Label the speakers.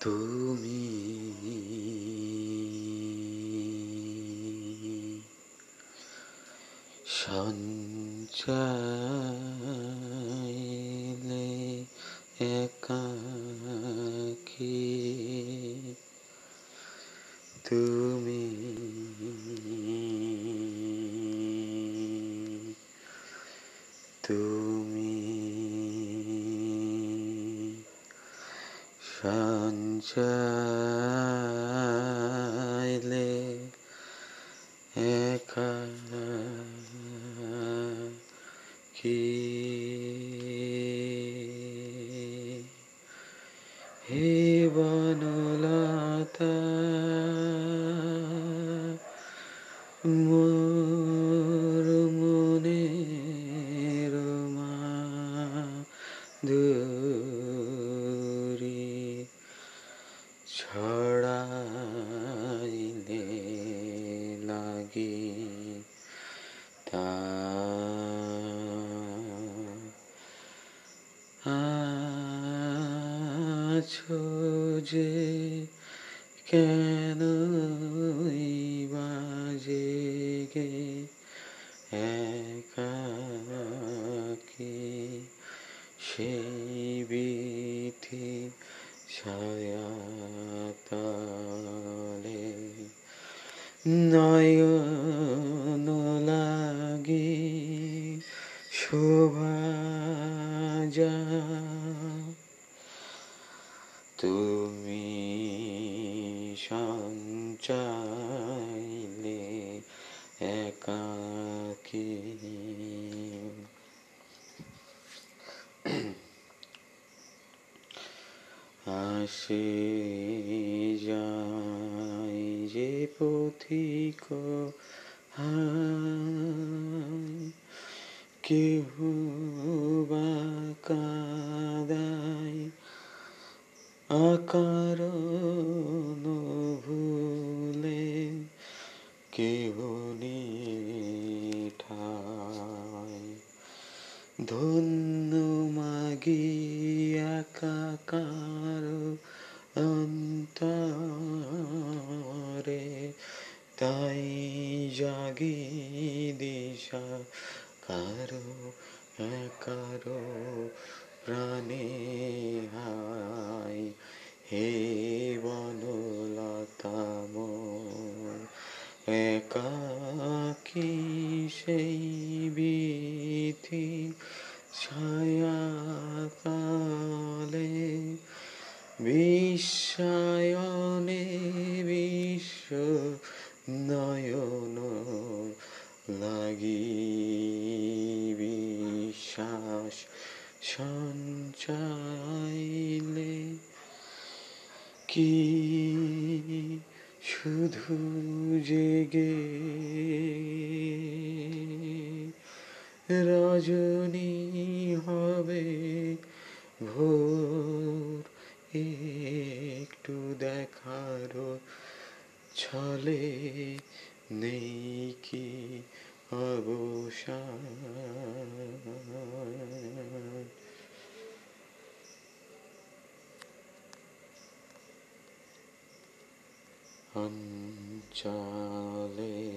Speaker 1: তুমি। সঞ্চাইলে একাকি তুমি। তুমি সঞ্চাইলে একা কি হে বনলতা ছড়াইলে লাগি তা। আছো যে কেন বাজে গে? একাকি সেই বিধি ছায়াতলে নয়ন লাগি শোভা তুমি সঞ্চাইলে একাকি আসে যাই যে পথিক কেহ বা কাদায় আকার ভুলে কেহ নিঠাই ধন্য মাগি একাকার অন্তরে, তাই জাগি দিশা কারও একারো প্রাণে হাই হে বনলতা মোর একাকি বিশ্বায়নে বিশ্ব নয়ন লাগি বিশ্বাস সঞ্চাইলে কি শুধু জেগে রজনী হবে ভোর একটু দেখার ছলে নেই কি অবসান? অঞ্চলে